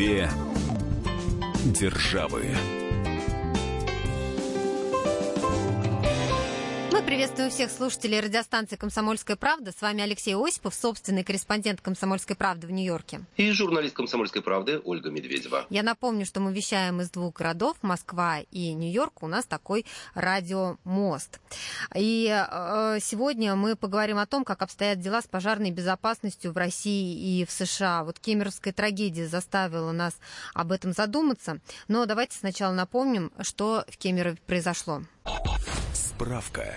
Две державы. Приветствую всех слушателей радиостанции «Комсомольская правда». С вами Алексей Осипов, собственный корреспондент «Комсомольской правды» в Нью-Йорке. И журналист «Комсомольской правды» Ольга Медведева. Я напомню, что мы вещаем из двух городов, Москва и Нью-Йорк. У нас такой радиомост. И э, сегодня мы поговорим о том, как обстоят дела с пожарной безопасностью в России и в США. Вот кемеровская трагедия заставила нас об этом задуматься. Но давайте сначала напомним, что в Кемерове произошло. Справка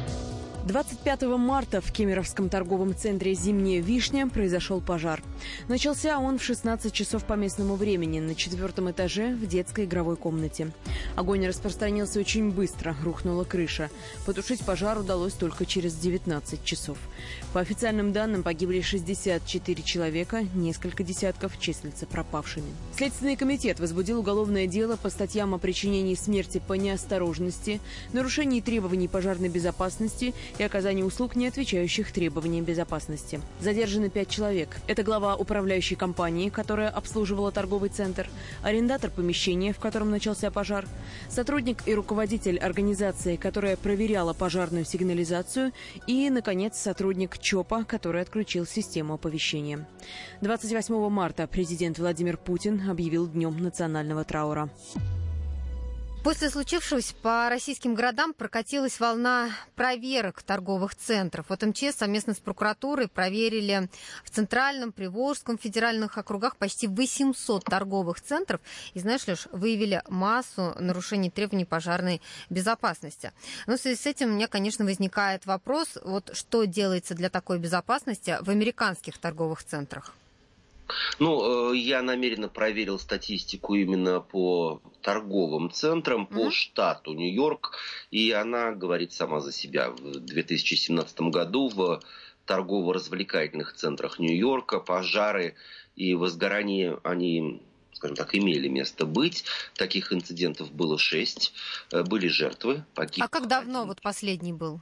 25 марта в Кемеровском торговом центре «Зимняя вишня» произошел пожар. Начался он в 16 часов по местному времени на четвертом этаже в детской игровой комнате. Огонь распространился очень быстро, рухнула крыша. Потушить пожар удалось только через 19 часов. По официальным данным погибли 64 человека, несколько десятков числятся пропавшими. Следственный комитет возбудил уголовное дело по статьям о причинении смерти по неосторожности, нарушении требований пожарной безопасности и оказании услуг, не отвечающих требованиям безопасности. Задержаны пять человек. Это глава управляющей компании, которая обслуживала торговый центр, арендатор помещения, в котором начался пожар, сотрудник и руководитель организации, которая проверяла пожарную сигнализацию и, наконец, сотрудник ЧОПа, который отключил систему оповещения. 28 марта президент Владимир Путин объявил днем национального траура. После случившегося по российским городам прокатилась волна проверок торговых центров. Вот МЧС совместно с прокуратурой проверили в Центральном, Приволжском федеральных округах почти 800 торговых центров. И, знаешь, лишь выявили массу нарушений требований пожарной безопасности. Но в связи с этим у меня, конечно, возникает вопрос, вот что делается для такой безопасности в американских торговых центрах? Ну, э, я намеренно проверил статистику именно по торговым центрам, по mm-hmm. штату Нью-Йорк, и она говорит сама за себя. В 2017 году в торгово-развлекательных центрах Нью-Йорка пожары и возгорания, они скажем так, имели место быть. Таких инцидентов было шесть. Э, были жертвы. Погиб а как давно вот последний был?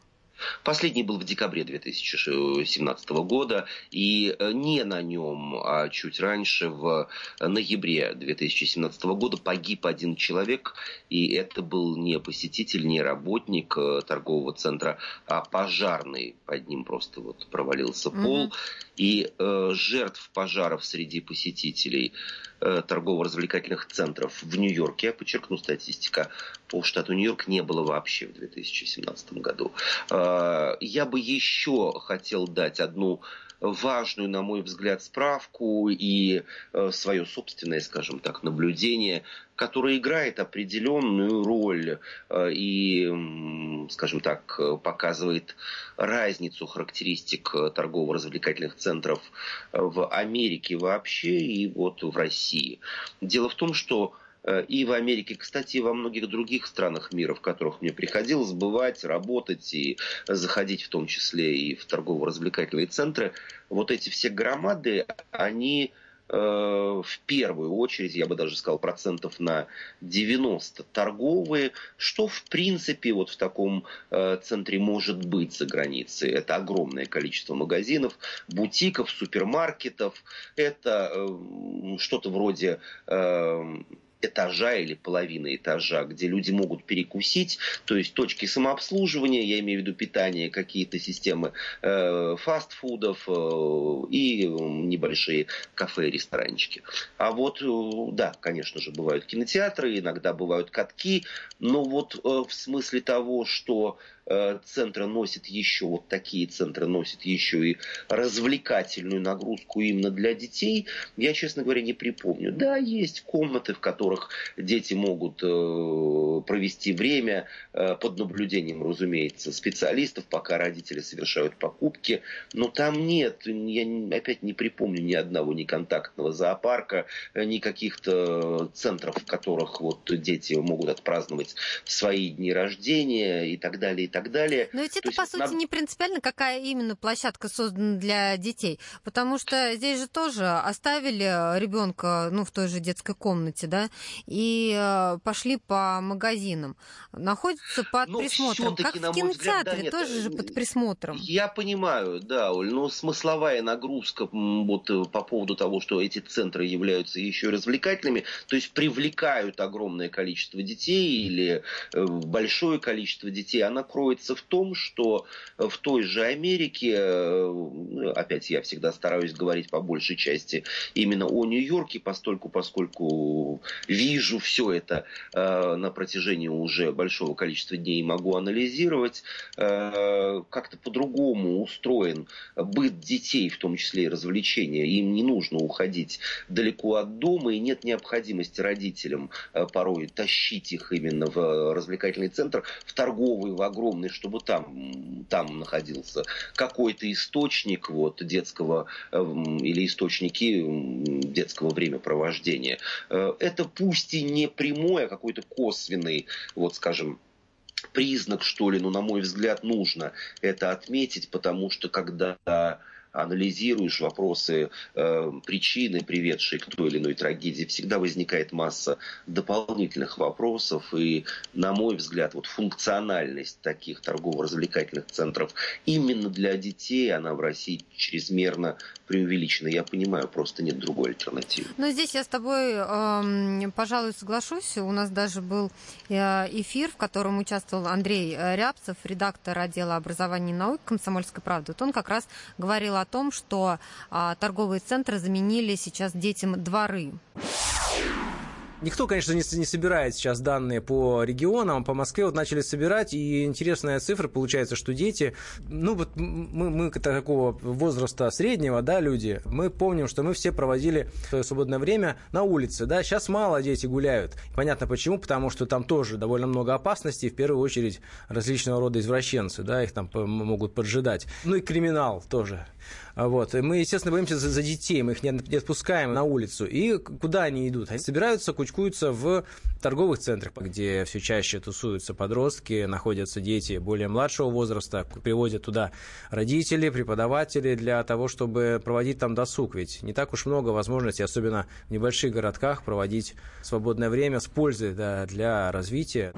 Последний был в декабре 2017 года, и э, не на нем, а чуть раньше, в ноябре 2017 года, погиб один человек, и это был не посетитель, не работник э, торгового центра, а пожарный. Под ним просто вот провалился пол. Угу. И э, жертв пожаров среди посетителей э, торгово-развлекательных центров в Нью-Йорке, я подчеркну, статистика по штату Нью-Йорк не было вообще в 2017 году. Э, я бы еще хотел дать одну важную, на мой взгляд, справку и э, свое собственное, скажем так, наблюдение, которое играет определенную роль э, и, скажем так, показывает разницу характеристик торгово-развлекательных центров в Америке вообще и вот в России. Дело в том, что и в Америке, кстати, и во многих других странах мира, в которых мне приходилось бывать, работать и заходить в том числе и в торгово-развлекательные центры, вот эти все громады, они э, в первую очередь, я бы даже сказал, процентов на 90 торговые, что в принципе вот в таком э, центре может быть за границей. Это огромное количество магазинов, бутиков, супермаркетов, это что-то вроде этажа или половины этажа, где люди могут перекусить, то есть точки самообслуживания, я имею в виду питание, какие-то системы э, фастфудов э, и небольшие кафе и ресторанчики. А вот, э, да, конечно же, бывают кинотеатры, иногда бывают катки, но вот э, в смысле того, что центры носят еще, вот такие центры носят еще и развлекательную нагрузку именно для детей, я, честно говоря, не припомню. Да, есть комнаты, в которых дети могут э, провести время э, под наблюдением, разумеется, специалистов, пока родители совершают покупки, но там нет, я опять не припомню ни одного ни контактного зоопарка, ни каких-то центров, в которых вот дети могут отпраздновать свои дни рождения и так далее, и так так далее. Но ведь это, по сути, не принципиально, какая именно площадка создана для детей, потому что здесь же тоже оставили ребенка, ну, в той же детской комнате, да, и э, пошли по магазинам. Находится под но присмотром, как в кинотеатре, взгляд, да, тоже же под присмотром. Я понимаю, да, Оль, но смысловая нагрузка вот э, по поводу того, что эти центры являются еще развлекательными, то есть привлекают огромное количество детей или э, большое количество детей, она кроется в том, что в той же Америке, э, опять я всегда стараюсь говорить по большей части именно о Нью-Йорке, постольку, поскольку вижу все это на протяжении уже большого количества дней могу анализировать, как-то по-другому устроен быт детей, в том числе и развлечения. Им не нужно уходить далеко от дома, и нет необходимости родителям э, порой тащить их именно в развлекательный центр, в торговый, в огромный, чтобы там, там находился какой-то источник вот, детского эм, или источники детского времяпровождения. Э, это пусть и не прямой, а какой-то косвенный, вот скажем, признак, что ли, ну, на мой взгляд, нужно это отметить, потому что когда анализируешь вопросы э, причины, приведшие к той или иной трагедии, всегда возникает масса дополнительных вопросов. И, на мой взгляд, вот функциональность таких торгово-развлекательных центров именно для детей, она в России чрезмерно преувеличена. Я понимаю, просто нет другой альтернативы. Но здесь я с тобой, э, пожалуй, соглашусь. У нас даже был э, эфир, в котором участвовал Андрей Рябцев, редактор отдела образования и наук «Комсомольской правды». Вот он как раз говорил о том, что а, торговые центры заменили сейчас детям дворы. Никто, конечно, не, не собирает сейчас данные по регионам. По Москве вот начали собирать, и интересная цифра получается, что дети, ну вот мы, мы такого возраста среднего, да, люди, мы помним, что мы все проводили свое свободное время на улице, да, сейчас мало дети гуляют. Понятно почему, потому что там тоже довольно много опасностей, в первую очередь различного рода извращенцы, да, их там могут поджидать. Ну и криминал тоже. Вот. Мы, естественно, боимся за, за детей, мы их не, не отпускаем на улицу. И куда они идут? Они собираются, кучкуются в торговых центрах, где все чаще тусуются подростки, находятся дети более младшего возраста, приводят туда родители, преподаватели для того, чтобы проводить там досуг. Ведь не так уж много возможностей, особенно в небольших городках, проводить свободное время с пользой да, для развития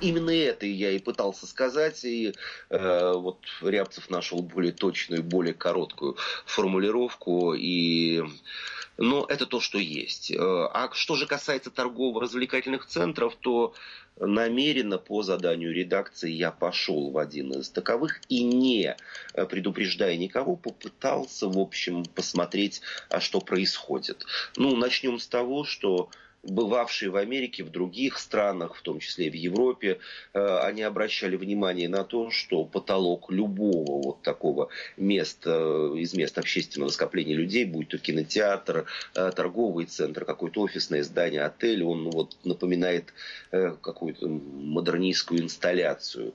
именно это я и пытался сказать, и э, вот Рябцев нашел более точную, более короткую формулировку, и но это то, что есть. Э, а что же касается торгово-развлекательных центров, то намеренно по заданию редакции я пошел в один из таковых и не предупреждая никого, попытался, в общем, посмотреть, а что происходит. Ну, начнем с того, что бывавшие в Америке, в других странах, в том числе и в Европе, э, они обращали внимание на то, что потолок любого вот такого места, э, из мест общественного скопления людей, будь то кинотеатр, э, торговый центр, какое-то офисное здание, отель, он вот напоминает какую-то модернистскую инсталляцию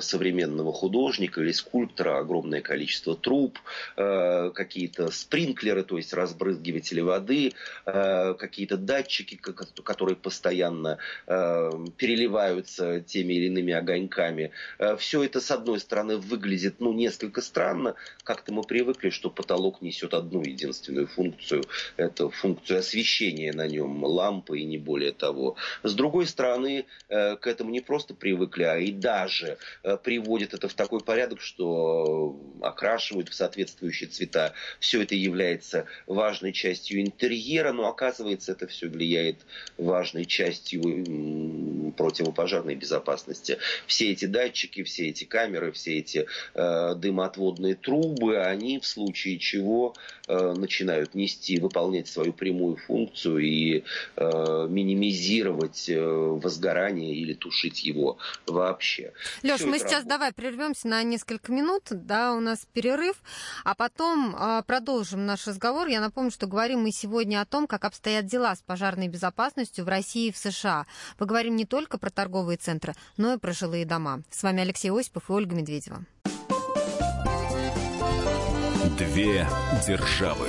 современного художника или скульптора, огромное количество труб, какие-то спринклеры, то есть разбрызгиватели воды, какие-то датчики, которые постоянно э, переливаются теми или иными огоньками. Э, все это, с одной стороны, выглядит ну, несколько странно. Как-то мы привыкли, что потолок несет одну единственную функцию. Это функцию освещения на нем, лампы и не более того. С другой стороны, э, к этому не просто привыкли, а и даже э, приводят это в такой порядок, что окрашивают в соответствующие цвета. Все это является важной частью интерьера, но оказывается, это все влияет является важной частью противопожарной безопасности. Все эти датчики, все эти камеры, все эти э, дымоотводные трубы, они в случае чего э, начинают нести, выполнять свою прямую функцию и э, минимизировать э, возгорание или тушить его вообще. Леш, мы сейчас работает. давай прервемся на несколько минут, да, у нас перерыв, а потом э, продолжим наш разговор. Я напомню, что говорим мы сегодня о том, как обстоят дела с пожарной безопасностью безопасностью в России и в США. Поговорим не только про торговые центры, но и про жилые дома. С вами Алексей Осипов и Ольга Медведева. Две державы.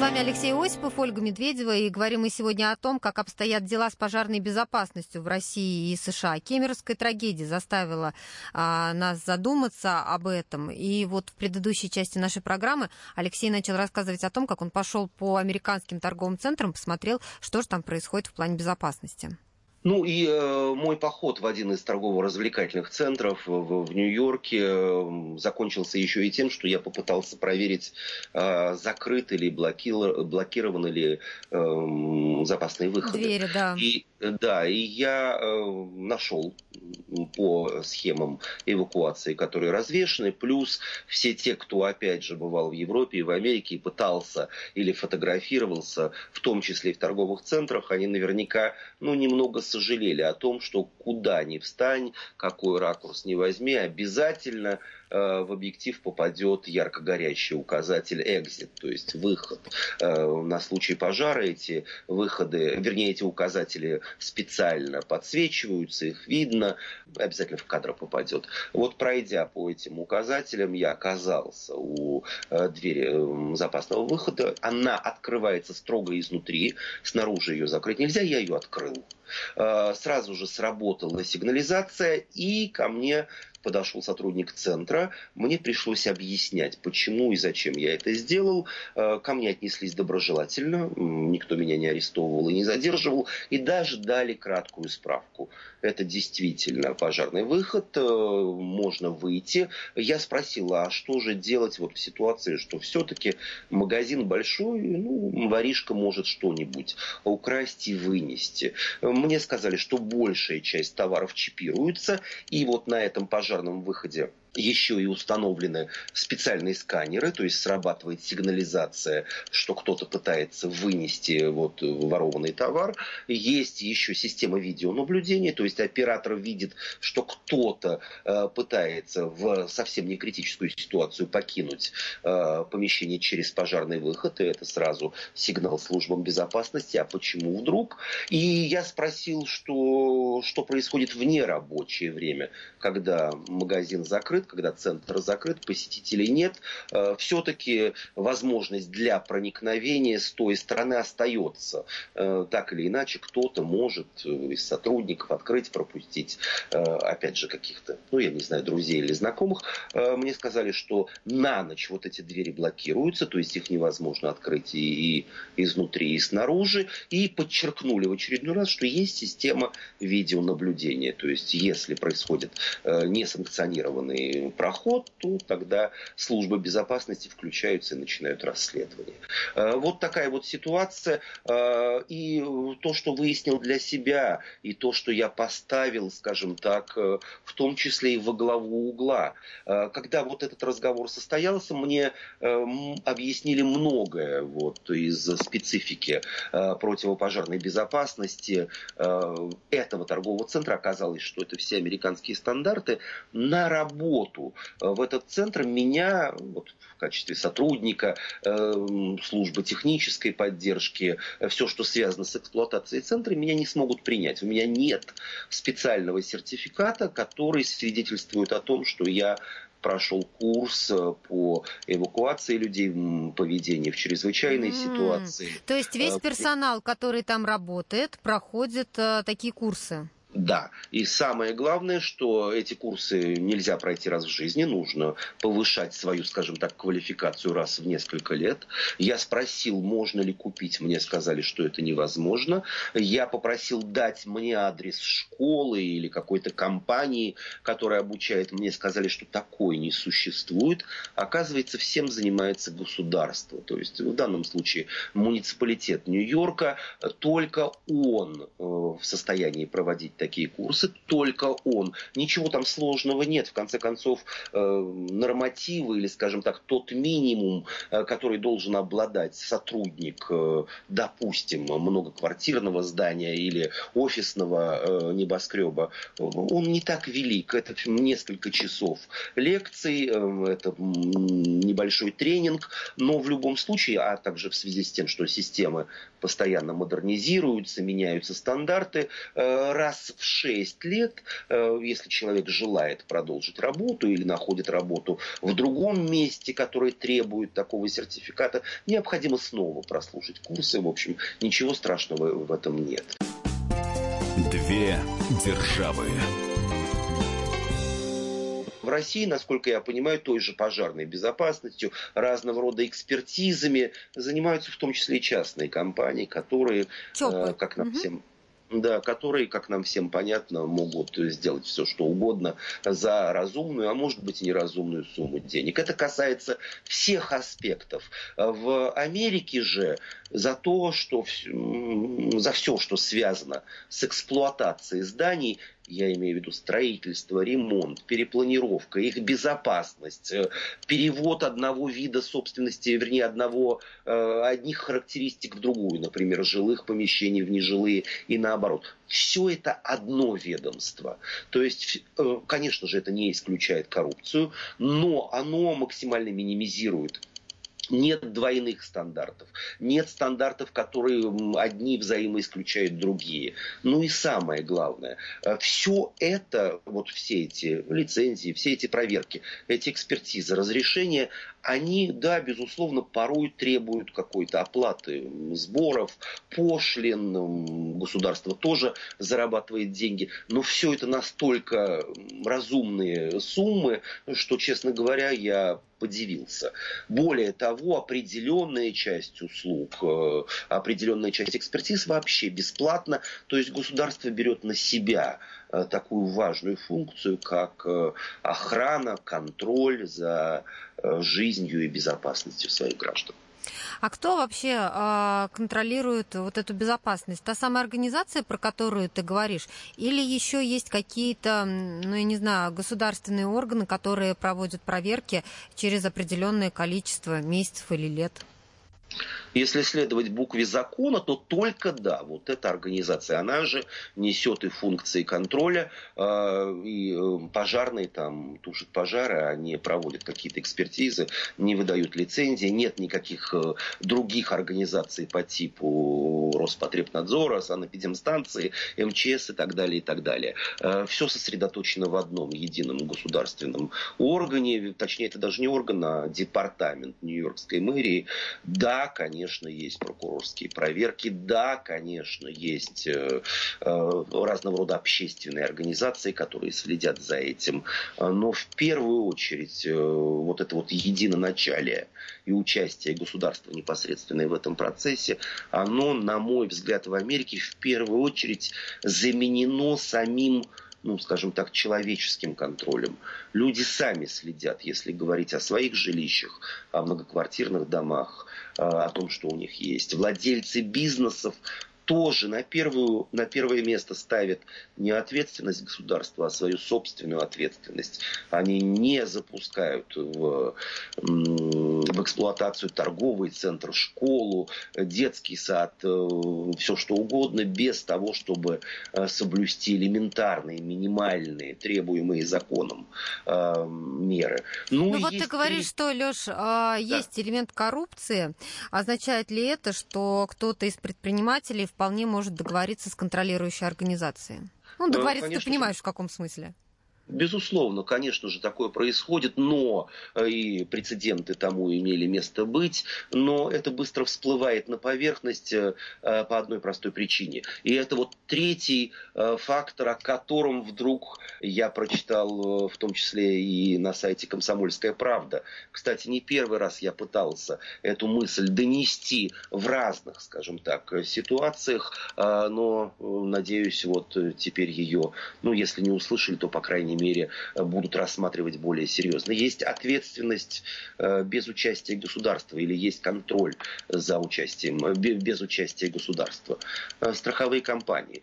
С вами Алексей Осипов, Ольга Медведева, и говорим мы сегодня о том, как обстоят дела с пожарной безопасностью в России и США. Кемеровская трагедия заставила а, нас задуматься об этом. И вот в предыдущей части нашей программы Алексей начал рассказывать о том, как он пошел по американским торговым центрам, посмотрел, что же там происходит в плане безопасности. Ну и э, мой поход в один из торгово-развлекательных центров в, в Нью-Йорке э, закончился еще и тем, что я попытался проверить, э, закрыты ли, блокир, блокированы ли э, запасные выходы. Двери, да. И, да, и я э, нашел по схемам эвакуации, которые развешены, плюс все те, кто, опять же, бывал в Европе и в Америке и пытался или фотографировался, в том числе и в торговых центрах, они наверняка, ну, немного сожалели о том, что куда ни встань, какой ракурс ни возьми, обязательно в объектив попадет ярко горящий указатель exit, то есть выход. Э, на случай пожара эти выходы, вернее, эти указатели специально подсвечиваются, их видно, обязательно в кадр попадет. Вот пройдя по этим указателям, я оказался у э, двери запасного выхода. Она открывается строго изнутри, снаружи ее закрыть нельзя, я ее открыл. Сразу же сработала сигнализация, и ко мне подошел сотрудник центра, мне пришлось объяснять, почему и зачем я это сделал. Э, ко мне отнеслись доброжелательно, никто меня не арестовывал и не задерживал, и даже дали краткую справку. Это действительно пожарный выход, э, можно выйти. Я спросил, а что же делать вот в ситуации, что все-таки магазин большой, ну, воришка может что-нибудь украсть и вынести. Мне сказали, что большая часть товаров чипируется, и вот на этом пожарном пожарном выходе еще и установлены специальные сканеры, то есть срабатывает сигнализация, что кто-то пытается вынести вот ворованный товар. Есть еще система видеонаблюдения, то есть оператор видит, что кто-то э, пытается в совсем не критическую ситуацию покинуть э, помещение через пожарный выход, и это сразу сигнал службам безопасности, а почему вдруг? И я спросил, что, что происходит в нерабочее время, когда магазин закрыт, закрыт, когда центр закрыт, посетителей нет, э, все-таки возможность для проникновения с той стороны остается. Э, так или иначе, кто-то может э, из сотрудников открыть, пропустить, опять же, каких-то, ну, я не знаю, друзей или знакомых. Мне сказали, что на ночь вот эти двери блокируются, то есть их невозможно открыть и, изнутри, и снаружи. И подчеркнули в очередной раз, что есть система видеонаблюдения. То есть, если происходит проход, то тогда службы безопасности включаются и начинают расследование. Э, вот такая вот ситуация. Э, и то, что выяснил для себя, и то, что я поставил, скажем так, э, в том числе и во главу угла. Когда вот этот разговор состоялся, мне объяснили многое вот, из специфики противопожарной безопасности этого торгового центра. Оказалось, что это все американские стандарты на работу работу э, в этот центр меня вот, в качестве сотрудника э, службы технической поддержки, э, все, что связано с эксплуатацией центра, меня не смогут принять. У меня нет специального сертификата, который свидетельствует о том, что я прошел курс по эвакуации людей, поведению в чрезвычайной mm. ситуации. То есть весь персонал, который там работает, проходит такие курсы? Да, и самое главное, что эти курсы нельзя пройти раз в жизни, нужно повышать свою, скажем так, квалификацию раз в несколько лет. Я спросил, можно ли купить, мне сказали, что это невозможно. Я попросил дать мне адрес школы или какой-то компании, которая обучает, мне сказали, что такой не существует. Оказывается, всем занимается государство, то есть в данном случае муниципалитет Нью-Йорка, только он э, в состоянии проводить такие курсы, только он. Ничего там сложного нет. В конце концов, э, нормативы или, скажем так, тот минимум, э, который должен обладать сотрудник, э, допустим, многоквартирного здания или офисного небоскреба, он не так велик. Это несколько часов лекций, это небольшой тренинг, но в любом случае, а также в связи с тем, что системы постоянно модернизируются, меняются стандарты, раз в 6 лет, если человек желает продолжить работу или находит работу в другом месте, которое требует такого сертификата, необходимо снова прослушать курсы. В общем, ничего страшного в этом нет. Две державы. В России, насколько я понимаю, той же пожарной безопасностью, разного рода экспертизами занимаются в том числе и частные компании, которые, ЧОПы. как нам угу. всем да, которые, как нам всем понятно, могут сделать все, что угодно за разумную, а может быть и неразумную сумму денег. Это касается всех аспектов. В Америке же за то, что за все, что связано с эксплуатацией зданий, я имею в виду строительство, ремонт, перепланировка, их безопасность, э, перевод одного вида собственности, вернее, одного, э, одних характеристик в другую, например, жилых помещений в нежилые и наоборот. Все это одно ведомство. То есть, э, конечно же, это не исключает коррупцию, но оно максимально минимизирует нет двойных стандартов, нет стандартов, которые одни взаимоисключают другие. Ну и самое главное, э, все это, вот все эти лицензии, все эти проверки, эти экспертизы, разрешения, они, да, безусловно, порой требуют какой-то оплаты сборов, пошлин, государство тоже зарабатывает деньги, но все это настолько разумные суммы, что, честно говоря, я подивился. Более того, определенная часть услуг, э, определенная часть экспертиз вообще бесплатно, то есть государство берет на себя такую важную функцию, как э, охрана, контроль за жизнью и безопасностью своих граждан. А кто вообще э, контролирует вот эту безопасность? Та самая организация, про которую ты говоришь, или еще есть какие-то, ну я не знаю, государственные органы, которые проводят проверки через определенное количество месяцев или лет? Если следовать букве закона, то только да, вот эта организация, она же несет и функции контроля, э, и э, пожарные там тушат пожары, они проводят какие-то экспертизы, не выдают лицензии, нет никаких э, других организаций по типу Роспотребнадзора, санэпидемстанции, МЧС и так далее, и так далее. Все сосредоточено в одном едином государственном органе, точнее, это даже не орган, а департамент Нью-Йоркской мэрии. Да, конечно, конечно, есть прокурорские проверки, да, конечно, есть э, э, разного рода общественные организации, которые следят за этим, но в первую очередь э, вот это вот единоначалие и участие государства непосредственно в этом процессе, оно, на мой взгляд, в Америке в первую очередь заменено самим ну, скажем так, человеческим контролем. Люди сами следят, если говорить о своих жилищах, о многоквартирных домах, о том, что у них есть. Владельцы бизнесов тоже на, первую, на первое место ставят не ответственность государства, а свою собственную ответственность. Они не запускают в, в эксплуатацию торговый центр, школу, детский сад, э, все что угодно, без того, чтобы э, соблюсти элементарные, минимальные, требуемые законом э, меры. Ну, ну вот ты говоришь, что, Леш, да. есть элемент коррупции. Означает ли это, что кто-то из предпринимателей вполне может договориться с контролирующей организацией. Ну, договориться, Конечно, ты понимаешь, в каком смысле? Безусловно, конечно же, такое происходит, но э, и прецеденты тому имели место быть, но это быстро всплывает на поверхность э, э, по одной простой причине. И это вот третий фактор, о котором вдруг я прочитал в том числе и на сайте «Комсомольская правда». Кстати, не первый раз я пытался эту мысль донести в разных, скажем так, ситуациях, но, надеюсь, вот теперь ее, ну, если не услышали, то, по крайней мере, будут рассматривать более серьезно. Есть ответственность без участия государства или есть контроль за участием, без участия государства. Страховые компании,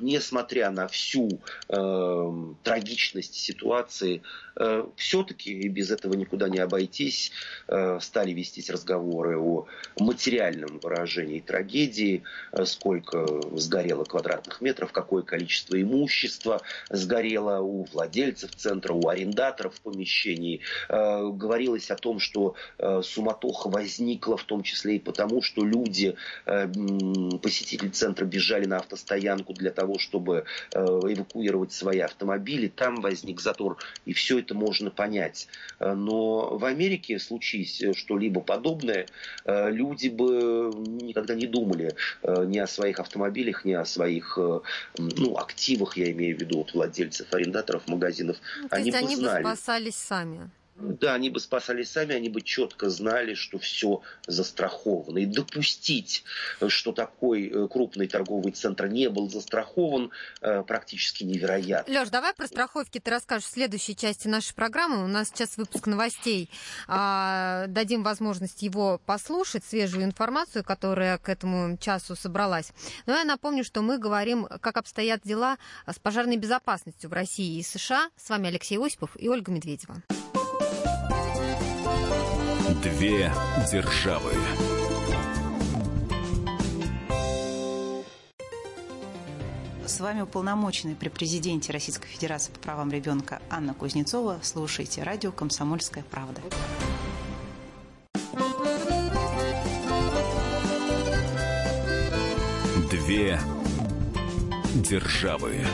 несмотря на всю трагичность ситуации, все-таки без этого никуда не обойтись, стали вестись разговоры о материальном выражении трагедии, сколько сгорело квадратных метров, какое количество имущества сгорело у владельцев центра, у арендаторов в помещении. Э, говорилось о том, что э, суматоха возникла в том числе и потому, что люди, э, посетители центра, бежали на автостоянку для того, чтобы эвакуировать свои автомобили. Там возник затор, и все это можно понять. Но в Америке, случись что-либо подобное, люди бы никогда не думали ни о своих автомобилях, ни о своих ну, активах, я имею в виду, вот владельцев, арендаторов магазинов, ну, они бы они знали. бы спасались сами. Да, они бы спасались сами, они бы четко знали, что все застраховано. И допустить, что такой э, крупный торговый центр не был застрахован, э, практически невероятно. Леш, давай про страховки ты расскажешь в следующей части нашей программы. У нас сейчас выпуск новостей. А, дадим возможность его послушать, свежую информацию, которая к этому часу собралась. Но я напомню, что мы говорим, как обстоят дела с пожарной безопасностью в России и США. С вами Алексей Осипов и Ольга Медведева. Две державы. С вами уполномоченный при президенте Российской Федерации по правам ребенка Анна Кузнецова. Слушайте радио «Комсомольская правда». Две державы.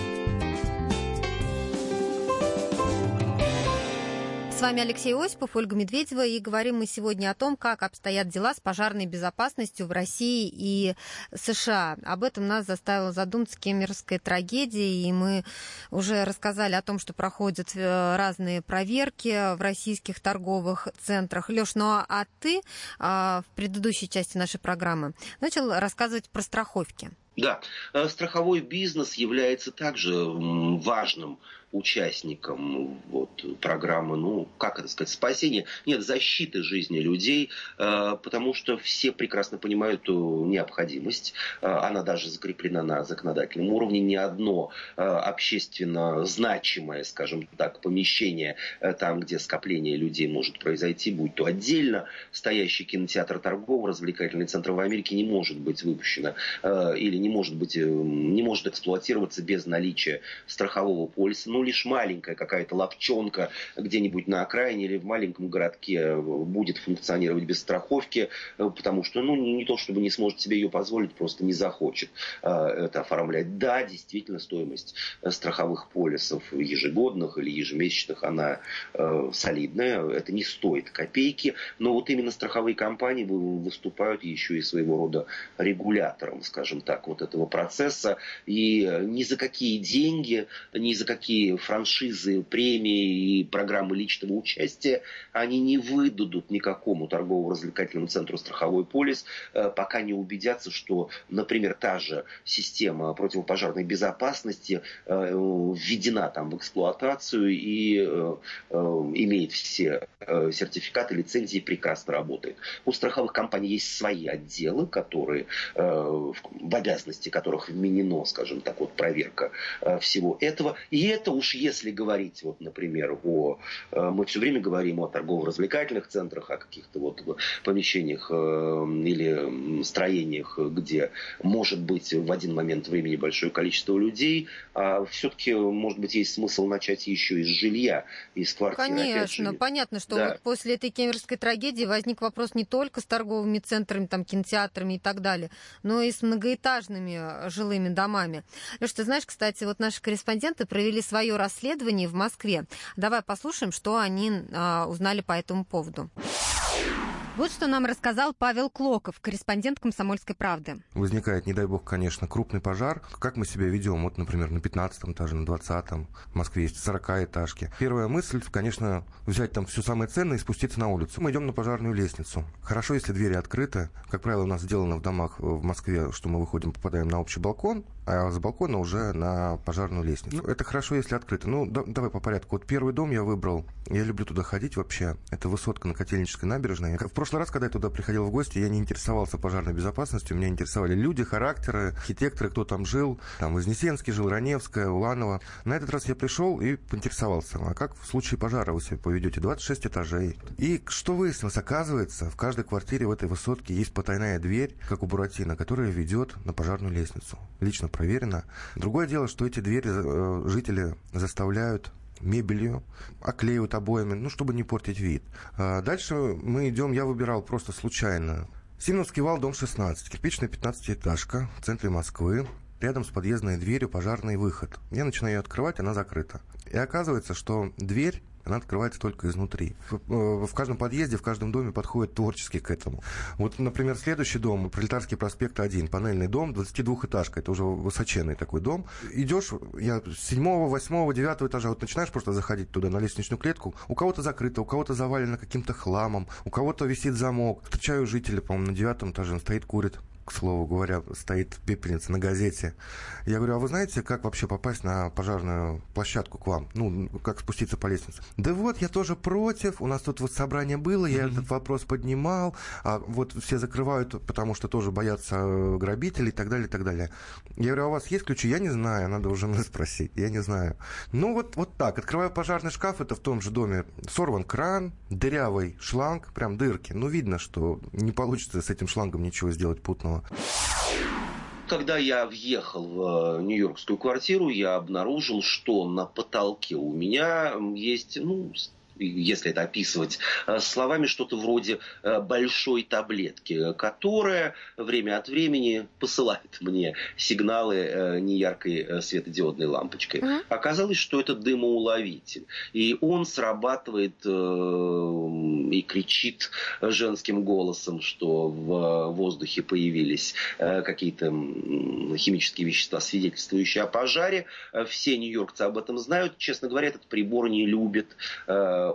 Вами Алексей Осипов, Ольга Медведева, и говорим мы сегодня о том, как обстоят дела с пожарной безопасностью в России и США. Об этом нас заставила задуматься кемеровская трагедия, и мы уже рассказали о том, что проходят э, разные проверки в российских торговых центрах. Леш, ну а ты а, в предыдущей части нашей программы начал рассказывать про страховки. Да, э, страховой бизнес является также важным участникам вот, программы, ну, как это сказать, спасения, нет, защиты жизни людей, э, потому что все прекрасно понимают эту необходимость. Э, она даже закреплена на законодательном уровне. Ни одно э, общественно значимое, скажем так, помещение там, где скопление людей может произойти, будь то отдельно стоящий кинотеатр торгово-развлекательный центр в Америке не может быть выпущено или не может быть, не может эксплуатироваться без наличия страхового полиса. Ну, лишь маленькая какая-то лапчонка где-нибудь на окраине или в маленьком городке э, будет функционировать без страховки, э, потому что, ну, не то чтобы не сможет себе ее позволить, просто не захочет э, это оформлять. Да, действительно, стоимость страховых полисов ежегодных или ежемесячных, она солидная, это не стоит копейки, но вот именно страховые компании выступают еще и своего рода регулятором, скажем так, вот этого процесса, и ни за какие деньги, ни за какие франшизы, премии и программы личного участия, они не выдадут никакому торгово-развлекательному центру страховой полис, э, пока не убедятся, что, например, та же система противопожарной безопасности э, введена там в эксплуатацию и э, имеет все сертификаты, лицензии, прекрасно работает. У страховых компаний есть свои отделы, которые, в обязанности которых вменено, скажем так, вот проверка всего этого. И это уж если говорить, вот, например, о... Э, мы все время говорим о торгово-развлекательных центрах, о каких-то вот помещениях э, или строениях, где может быть в один момент времени большое количество людей, а все-таки, может быть, есть смысл начать еще из жилья, из квартиры. Конечно, понятно, что да. вот после этой кемеровской трагедии возник вопрос не только с торговыми центрами, там, кинотеатрами и так далее, но и с многоэтажными жилыми домами. Леш, ты знаешь, кстати, вот наши корреспонденты провели свою свое расследование в Москве. Давай послушаем, что они а, узнали по этому поводу. Вот что нам рассказал Павел Клоков, корреспондент «Комсомольской правды». Возникает, не дай бог, конечно, крупный пожар. Как мы себя ведем? Вот, например, на 15 этаже, на 20 в Москве есть 40 этажки. Первая мысль, конечно, взять там все самое ценное и спуститься на улицу. Мы идем на пожарную лестницу. Хорошо, если двери открыты. Как правило, у нас сделано в домах в Москве, что мы выходим, попадаем на общий балкон, а с балкона уже на пожарную лестницу. Это хорошо, если открыто. Ну, да, давай по порядку. Вот первый дом я выбрал. Я люблю туда ходить вообще. Это высотка на Котельнической набережной. В прошлый раз, когда я туда приходил в гости, я не интересовался пожарной безопасностью. Меня интересовали люди, характеры, архитекторы, кто там жил. Там Вознесенский жил, Раневская, Уланова. На этот раз я пришел и поинтересовался, а как в случае пожара вы себя поведете? 26 этажей. И что выяснилось? Оказывается, в каждой квартире в этой высотке есть потайная дверь, как у Буратино, которая ведет на пожарную лестницу. Лично проверено. Другое дело, что эти двери э, жители заставляют мебелью, оклеивают обоями, ну, чтобы не портить вид. А дальше мы идем, я выбирал просто случайно. Симоновский вал, дом 16, кирпичная 15-этажка в центре Москвы. Рядом с подъездной дверью пожарный выход. Я начинаю ее открывать, она закрыта. И оказывается, что дверь она открывается только изнутри. В, э, в каждом подъезде, в каждом доме подходит творчески к этому. Вот, например, следующий дом, Пролетарский проспект 1, панельный дом, 22-этажка, это уже высоченный такой дом. Идешь, я с 7, 8, 9 этажа, вот начинаешь просто заходить туда на лестничную клетку, у кого-то закрыто, у кого-то завалено каким-то хламом, у кого-то висит замок. Встречаю жителя, по-моему, на девятом этаже, он стоит, курит к слову говоря, стоит пепельница на газете. Я говорю, а вы знаете, как вообще попасть на пожарную площадку к вам? Ну, как спуститься по лестнице? Да вот, я тоже против, у нас тут вот собрание было, я mm-hmm. этот вопрос поднимал, а вот все закрывают, потому что тоже боятся э, грабителей и так далее, и так далее. Я говорю, а у вас есть ключи? Я не знаю, надо уже жены спросить, я не знаю. Ну, вот, вот так, открываю пожарный шкаф, это в том же доме, сорван кран, дырявый шланг, прям дырки. Ну, видно, что не получится с этим шлангом ничего сделать путного Когда я въехал в э, нью-йоркскую квартиру, я обнаружил, что на потолке у меня есть ну, если это описывать э, словами, что-то вроде э, большой таблетки, которая время от времени посылает мне сигналы э, неяркой светодиодной лампочкой. Mm-hmm. Оказалось, что это дымоуловитель. И он срабатывает и кричит женским голосом, что в воздухе появились какие-то химические вещества, свидетельствующие о пожаре. Все нью-йоркцы об этом знают. Честно говоря, этот прибор не любят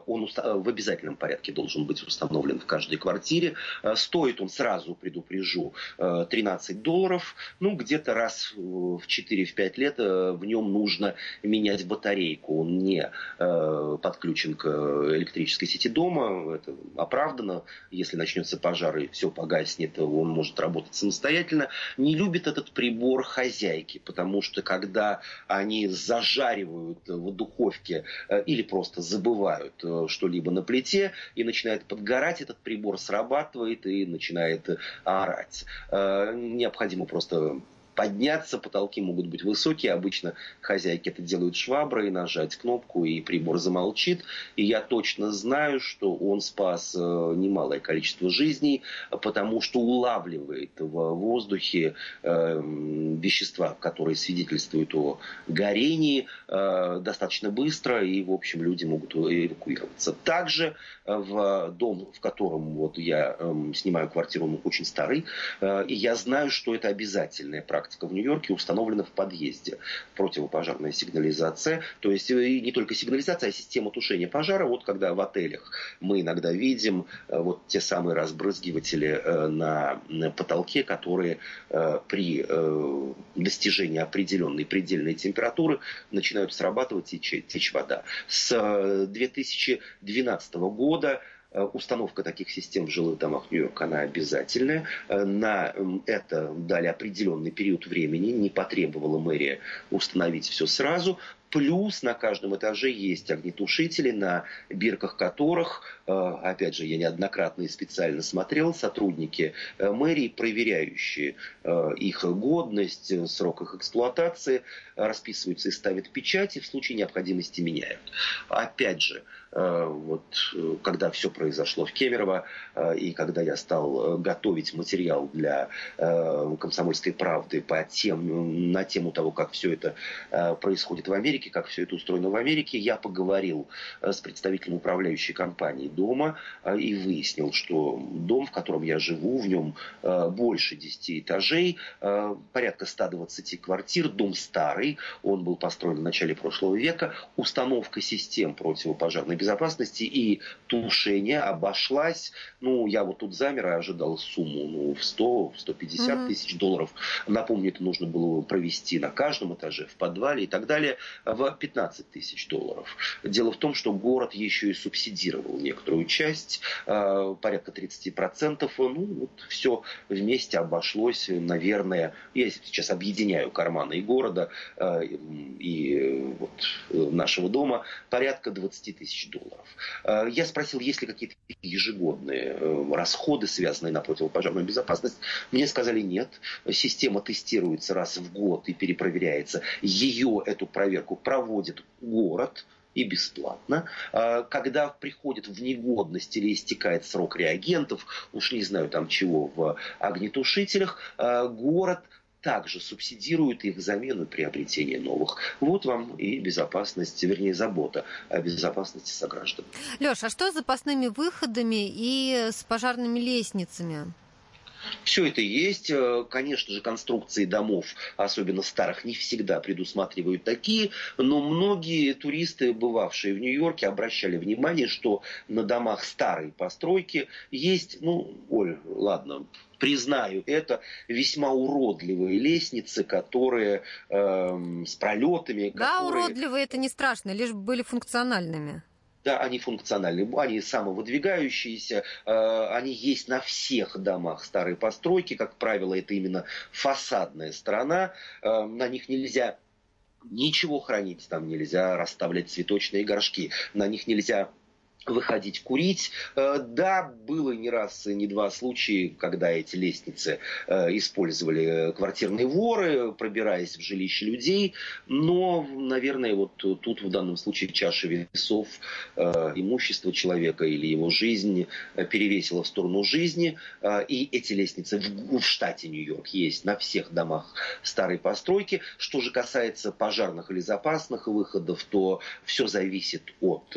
он в обязательном порядке должен быть установлен в каждой квартире. Э, стоит он, сразу предупрежу, 13 э, долларов. Ну, где-то раз в 4-5 лет э, в нем нужно менять батарейку. Он не подключен к электрической сети дома. Это оправдано. Если начнется пожар и все погаснет, он может работать самостоятельно. Не любит этот прибор хозяйки, потому что когда они зажаривают в духовке или просто забывают Э, что-либо на плите и начинает подгорать, этот прибор срабатывает и начинает орать. Э, необходимо просто подняться, потолки могут быть высокие. Обычно хозяйки это делают шваброй, нажать кнопку, и прибор замолчит. И я точно знаю, что он спас э, немалое количество жизней, потому что улавливает в воздухе э, вещества, которые свидетельствуют о горении, э, достаточно быстро, и, в общем, люди могут эвакуироваться. Также в дом, в котором вот я эм, снимаю квартиру, он очень старый, и я знаю, что это обязательная практика практика в Нью-Йорке установлена в подъезде. Противопожарная сигнализация, то есть э, и не только сигнализация, а система тушения пожара. Вот когда в отелях мы иногда видим э, вот те самые разбрызгиватели э, на потолке, которые при достижении определенной предельной температуры начинают срабатывать и течь вода. С 2012 года установка таких систем в жилых домах Нью-Йорка, она обязательная. Э, на это дали определенный период времени. Не потребовала мэрия установить все сразу. Плюс на каждом этаже есть огнетушители, на бирках которых, э, опять же, я неоднократно и специально смотрел, сотрудники мэрии, проверяющие их годность, срок их эксплуатации, расписываются и ставят печати, в случае необходимости меняют. Опять же, Э, вот, э, когда все произошло в Кемерово, э, и когда я стал готовить материал для «Комсомольской правды» по тем, на тему того, как все это происходит в Америке, Америке, как все это устроено в Америке. Я поговорил с представителем управляющей компании дома и выяснил, что дом, в котором я живу, в нем больше 10 этажей, порядка 120 квартир, дом старый, он был построен в начале прошлого века, установка систем противопожарной безопасности и тушения обошлась, ну, я вот тут замер и ожидал сумму, ну, в 100, 150 угу. тысяч долларов. Напомню, это нужно было провести на каждом этаже, в подвале и так далее, в 15 тысяч долларов. Дело в том, что город еще и субсидировал некоторую часть, а, порядка 30%. Ну, вот все вместе обошлось, наверное, я сейчас объединяю карманы и города, а, и вот нашего дома, порядка 20 тысяч долларов. Я спросил, есть ли какие-то ежегодные э, расходы, связанные на противопожарную безопасность. Мне сказали нет. Система тестируется раз в год и перепроверяется. Ее, эту проверку, проводит город, и бесплатно. А, когда приходит в негодность или истекает срок реагентов, уж не знаю там чего в огнетушителях, а, город также субсидируют их замену приобретение новых. Вот вам и безопасность, вернее, забота о безопасности сограждан. Леша, а что с запасными выходами и с пожарными лестницами? Все это есть. Э, конечно же, конструкции домов, особенно старых, не всегда предусматривают такие, но многие туристы, бывавшие в Нью-Йорке, обращали внимание, что на домах старой постройки есть, ну, Оль, ладно, признаю, это весьма уродливые лестницы, которые э, с пролетами. Да, которые... уродливые это не страшно, лишь были функциональными. Да, они функциональные, они самовыдвигающиеся, э, они есть на всех домах старой постройки, как правило, это именно фасадная сторона, э, на них нельзя ничего хранить, там нельзя расставлять цветочные горшки, на них нельзя выходить курить. Э, да, было не раз и не два случая, когда эти лестницы э, использовали квартирные воры, пробираясь в жилище людей, но, наверное, вот тут в данном случае чаша весов э, имущества человека или его жизнь перевесила в сторону жизни, и эти лестницы в, штате Нью-Йорк есть на всех домах старой постройки. Что же касается пожарных или запасных выходов, то все зависит от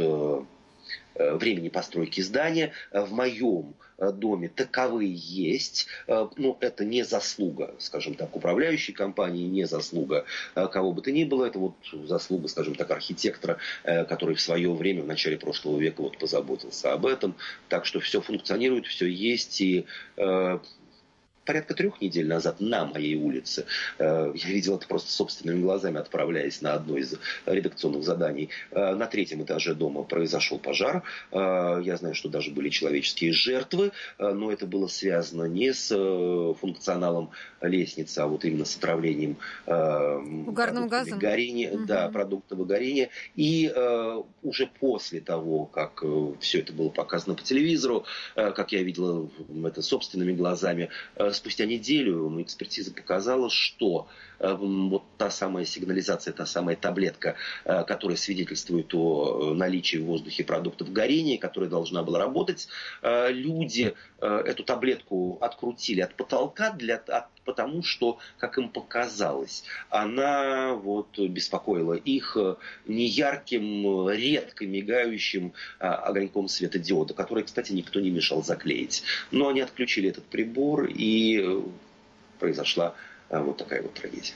времени постройки здания. Э, в моем э, доме таковые есть. Ну, это не заслуга, скажем так, управляющей компании, не заслуга кого бы то ни было. Это вот заслуга, скажем так, архитектора, который в свое время, в начале прошлого века, вот позаботился об этом. Так что все функционирует, все есть. И порядка трех недель назад на моей улице, э, я видел это просто собственными глазами, отправляясь на одно из редакционных заданий, э, на третьем этаже дома произошел пожар. Э, я знаю, что даже были человеческие жертвы, но это было связано не с функционалом лестницы, а вот именно с отравлением угарным газом. Горения, угу. Да, продуктов горения. И уже после того, как все это было показано по телевизору, как я видел это собственными глазами, спустя неделю экспертиза показала, что э, вот та самая сигнализация, та самая таблетка, э, которая свидетельствует о э, наличии в воздухе продуктов горения, которая должна была работать, люди эту таблетку открутили от потолка для, от, потому что, как им показалось, она вот беспокоила их неярким, редко мигающим огоньком светодиода, который, кстати, никто не мешал заклеить. Но они отключили этот прибор и произошла э, вот такая вот трагедия.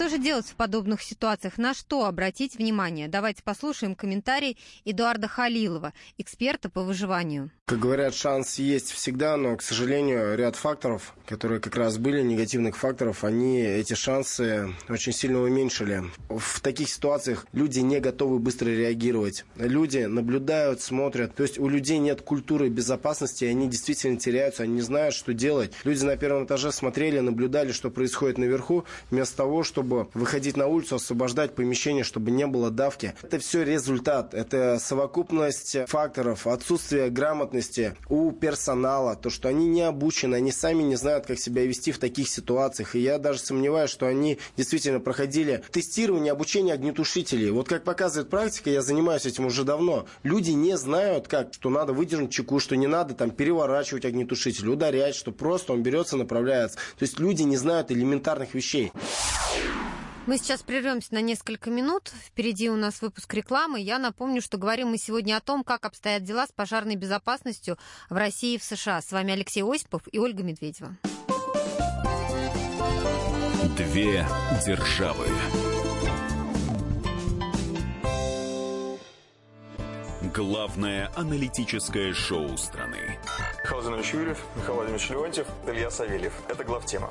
Что же делать в подобных ситуациях? На что обратить внимание? Давайте послушаем комментарий Эдуарда Халилова, эксперта по выживанию. Как говорят, шанс есть всегда, но, к сожалению, ряд факторов, которые как раз были, негативных факторов, они эти шансы очень сильно уменьшили. В таких ситуациях люди не готовы быстро реагировать. Люди наблюдают, смотрят. То есть у людей нет культуры безопасности, они действительно теряются, они не знают, что делать. Люди на первом этаже смотрели, наблюдали, что происходит наверху, вместо того, чтобы выходить на улицу, освобождать помещение, чтобы не было давки. Это все результат, это совокупность факторов, отсутствие грамотности у персонала, то, что они не обучены, они сами не знают, как себя вести в таких ситуациях. И я даже сомневаюсь, что они действительно проходили тестирование, обучение огнетушителей. Вот как показывает практика, я занимаюсь этим уже давно. Люди не знают, как, что надо выдернуть чеку, что не надо там переворачивать огнетушитель, ударять, что просто он берется, направляется. То есть люди не знают элементарных вещей. Мы сейчас прервемся на несколько минут. Впереди у нас выпуск рекламы. Я напомню, что говорим мы сегодня о том, как обстоят дела с пожарной безопасностью в России и в США. С вами Алексей Осипов и Ольга Медведева. Две державы. Главное аналитическое шоу страны. Михаил Владимирович Юрьев, Михаил Владимирович Леонтьев, Илья Савельев. Это главтема.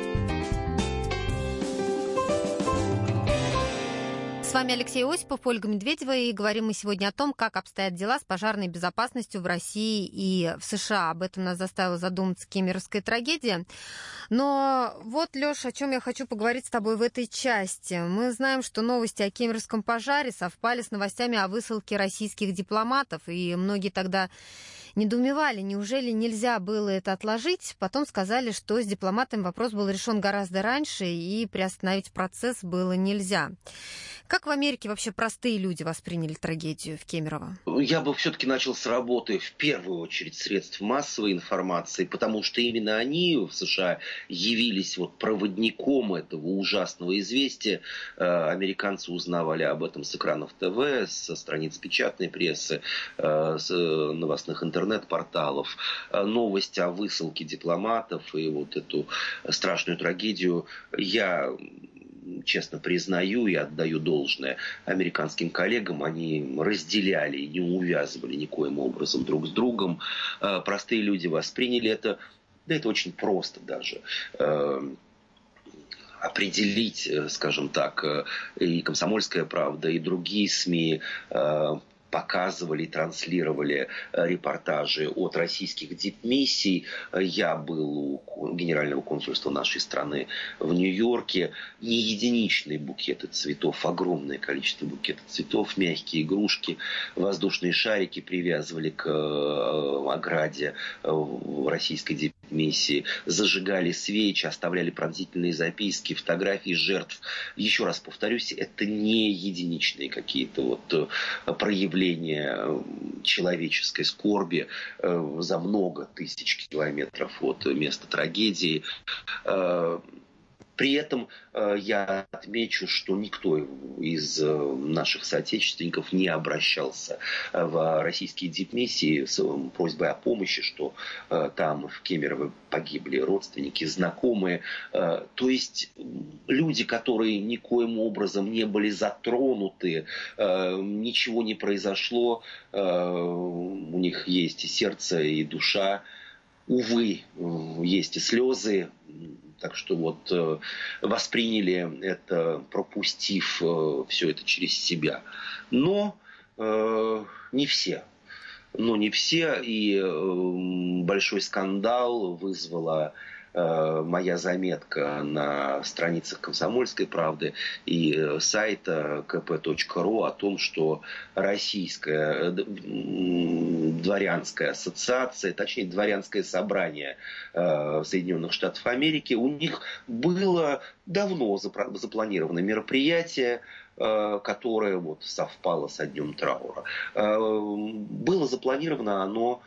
С вами Алексей Осипов, Ольга Медведева, и говорим мы сегодня о том, как обстоят дела с пожарной безопасностью в России и в США. Об этом нас заставила задуматься кемеровская трагедия. Но вот, Леша, о чем я хочу поговорить с тобой в этой части. Мы знаем, что новости о кемеровском пожаре совпали с новостями о высылке российских дипломатов, и многие тогда недоумевали, неужели нельзя было это отложить. Потом сказали, что с дипломатами вопрос был решен гораздо раньше, и приостановить процесс было нельзя. Как в Америке вообще простые люди восприняли трагедию в Кемерово? Я бы все-таки начал с работы в первую очередь средств массовой информации, потому что именно они в США явились вот проводником этого ужасного известия. Э, американцы узнавали об этом с экранов ТВ, со страниц печатной прессы, э, с э, новостных интернет-порталов. Новость о высылке дипломатов и вот эту страшную трагедию я честно признаю и отдаю должное американским коллегам, они разделяли и не увязывали никоим образом друг с другом. Э, простые люди восприняли это, да это очень просто даже э, определить, э, скажем так, и «Комсомольская правда», и другие СМИ показывали, транслировали э, репортажи от российских дипмиссий. Я был у генерального консульства нашей страны в Нью-Йорке. Не единичные букеты цветов, огромное количество букетов цветов, мягкие игрушки, воздушные шарики привязывали к э, ограде э, российской дипмиссии, зажигали свечи, оставляли пронзительные записки, фотографии жертв. Еще раз повторюсь, это не единичные какие-то вот проявления проявление э, человеческой скорби э, за много тысяч километров от места трагедии. При этом э, я отмечу, что никто из э, наших соотечественников не обращался э, в российские дипмиссии с просьбой о помощи, что там в Кемерово погибли родственники, знакомые. То есть люди, которые никоим образом не были затронуты, ничего не произошло, у них есть и сердце, и душа. Увы, есть и слезы, так что вот э, восприняли это, пропустив э, все это через себя. Но э, не все. Но не все. И большой скандал вызвала моя заметка на страницах «Комсомольской правды» и э, сайта kp.ru о том, что Российская э, дворянская ассоциация, точнее дворянское собрание Соединенных Штатов Америки, у них было давно запланировано мероприятие, которое вот совпало со днем траура. Было запланировано оно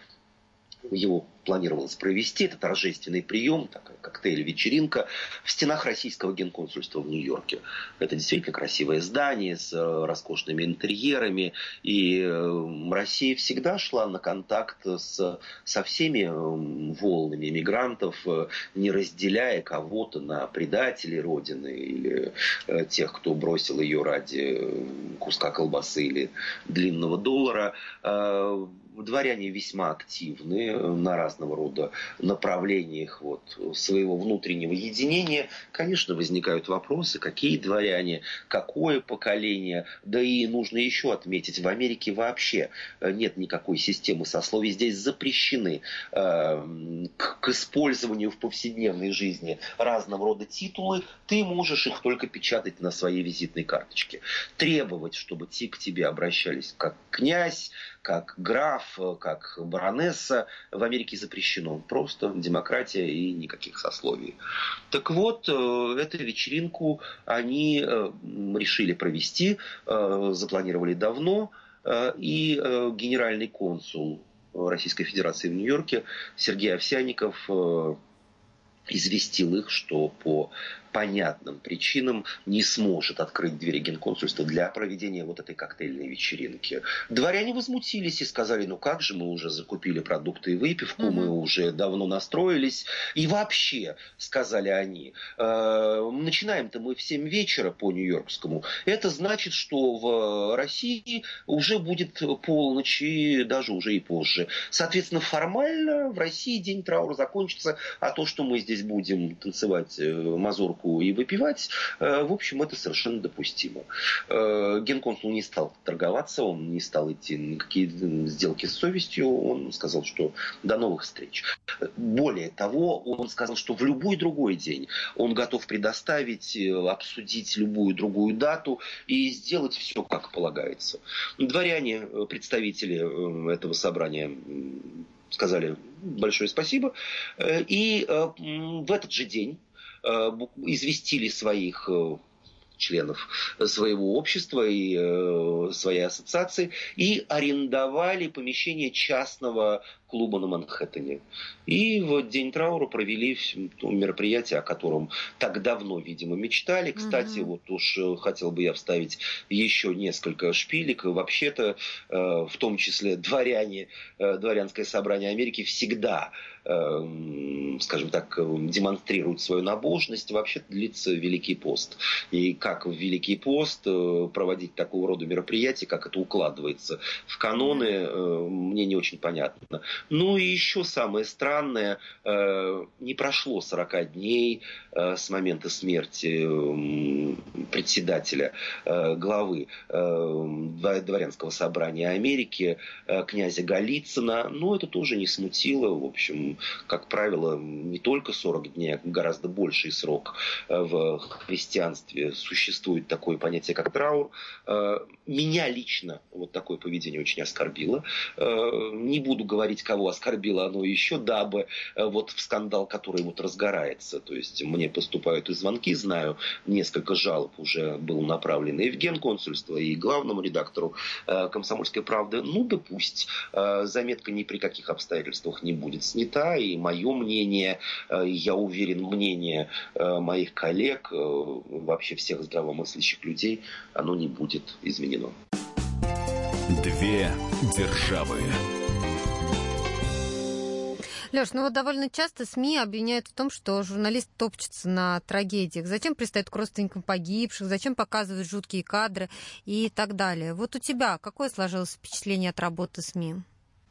его планировалось провести. Это торжественный прием, такая коктейль-вечеринка в стенах российского генконсульства в Нью-Йорке. Это действительно красивое здание с э, роскошными интерьерами. И э, Россия всегда шла на контакт с, со всеми э, волнами мигрантов, не разделяя кого-то на предателей Родины или тех, кто бросил ее ради куска колбасы или длинного доллара. Дворяне весьма активны на разных разного рода направлениях вот, своего внутреннего единения, конечно, возникают вопросы, какие дворяне, какое поколение, да и нужно еще отметить, в Америке вообще нет никакой системы сословий, здесь запрещены э, к, к использованию в повседневной жизни разного рода титулы, ты можешь их только печатать на своей визитной карточке. Требовать, чтобы те к тебе обращались как князь, как граф, как баронесса в Америке запрещено. Просто демократия и никаких сословий. Так вот, э, эту вечеринку они э, решили провести, э, запланировали давно, и генеральный консул Российской Федерации в Нью-Йорке Сергей Овсяников известил их, что по понятным причинам не сможет открыть двери генконсульства для проведения вот этой коктейльной вечеринки. Дворяне возмутились и сказали, ну как же, мы уже закупили продукты и выпивку, угу. мы уже давно настроились. И вообще, сказали они, э, начинаем-то мы в 7 вечера по Нью-Йоркскому. Это значит, что в России уже будет полночь и даже уже и позже. Соответственно, формально в России день траура закончится, а то, что мы здесь будем танцевать э, мазурку водку и выпивать, э, в общем, это совершенно допустимо. Э, генконсул не стал торговаться, он не стал идти на какие сделки с совестью, он сказал, что до новых встреч. Более того, он сказал, что в любой другой день он готов предоставить, э, обсудить любую другую дату и сделать все, как полагается. Дворяне, представители этого собрания сказали большое спасибо. И в этот же день известили своих э, членов своего общества и э, своей ассоциации и арендовали помещение частного клуба на Манхэттене. И в день траура провели мероприятие, о котором так давно, видимо, мечтали. Кстати, mm-hmm. вот уж хотел бы я вставить еще несколько шпилек. Вообще-то, в том числе дворяне, дворянское собрание Америки всегда Эм, скажем так, демонстрируют свою набожность, вообще длится Великий пост. И как в Великий пост э, проводить такого рода мероприятия, как это укладывается в каноны, э, мне не очень понятно. Ну и еще самое странное, э, не прошло 40 дней с момента смерти председателя главы дворянского собрания Америки, князя Голицына, но это тоже не смутило, в общем, как правило, не только 40 дней, а гораздо больший срок э, в христианстве существует такое понятие, как траур. Э, меня лично вот такое поведение очень оскорбило. Э, не буду говорить, кого оскорбило оно еще, дабы вот в скандал, который вот разгорается. То есть мне поступают и звонки, знаю, несколько жалоб уже было направлено и в генконсульство, и главному редактору «Комсомольской правды». Ну да пусть. Заметка ни при каких обстоятельствах не будет снята и мое мнение, э, я уверен, мнение э, моих коллег, э, вообще всех здравомыслящих людей, оно не будет изменено. Две державы. Леш, ну вот довольно часто СМИ обвиняют в том, что журналист топчется на трагедиях. Зачем пристает к родственникам погибших, зачем показывают жуткие кадры и так далее. Вот у тебя какое сложилось впечатление от работы СМИ?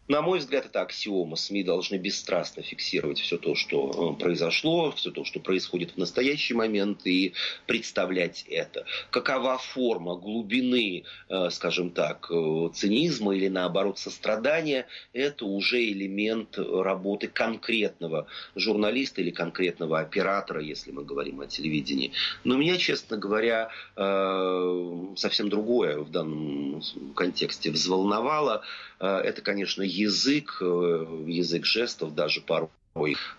На мой взгляд, это аксиома. СМИ должны бесстрастно фиксировать все то, что э, произошло, все то, что происходит в настоящий момент, и представлять это. Какова форма глубины, э, скажем так, э, цинизма или, наоборот, сострадания, это уже элемент работы конкретного журналиста или конкретного оператора, если мы говорим о телевидении. Но меня, честно говоря, совсем другое в данном контексте взволновало. Это, конечно, язык, э, язык жестов даже порой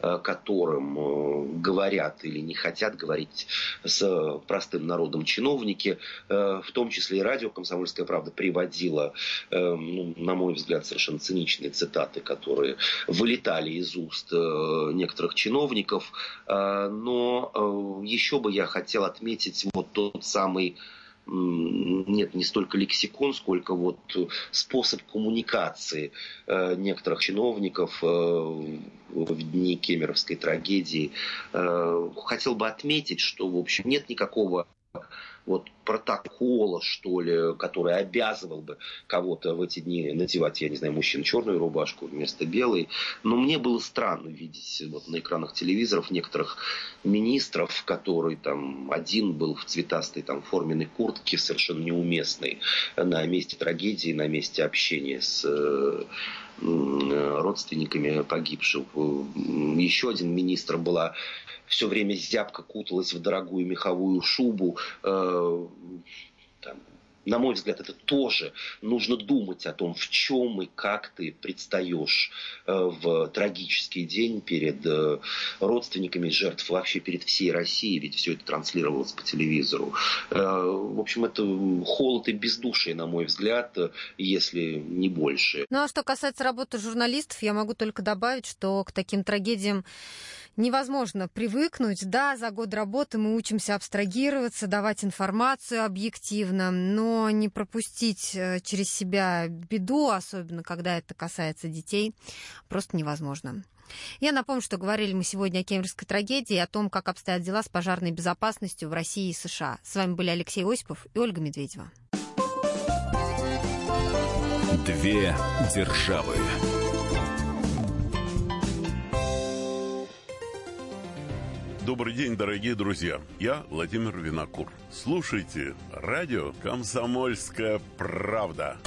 э, которым э, говорят или не хотят говорить с простым народом чиновники, в том числе и радио «Комсомольская правда» приводила, ну, на мой взгляд, совершенно циничные цитаты, которые вылетали из уст некоторых чиновников. Но еще бы я хотел отметить вот тот самый нет не столько лексикон, сколько вот способ коммуникации э, некоторых чиновников э, в дни кемеровской трагедии. Э, хотел бы отметить, что, в общем, нет никакого вот протокола, что ли, который обязывал бы кого-то в эти дни надевать, я не знаю, мужчин черную рубашку вместо белой. Но мне было странно видеть вот на экранах телевизоров некоторых министров, который там один был в цветастой там форменной куртке, совершенно неуместной на месте трагедии, на месте общения с э, родственниками погибших. Еще один министр была все время зябко куталась в дорогую меховую шубу, э, там, на мой взгляд, это тоже нужно думать о том, в чем и как ты предстаешь э, в трагический день перед э, родственниками жертв, вообще перед всей Россией, ведь все это транслировалось по телевизору. Э, в общем, это холод и бездушие, на мой взгляд, если не больше. Ну а что касается работы журналистов, я могу только добавить, что к таким трагедиям невозможно привыкнуть. Да, за год работы мы учимся абстрагироваться, давать информацию объективно, но не пропустить э, через себя беду, особенно когда это касается детей, просто невозможно. Я напомню, что говорили мы сегодня о кемеровской трагедии о том, как обстоят дела с пожарной безопасностью в России и США. С вами были Алексей Осипов и Ольга Медведева. Две державы. Добрый день, дорогие друзья. Я Владимир Винокур. Слушайте радио «Комсомольская правда».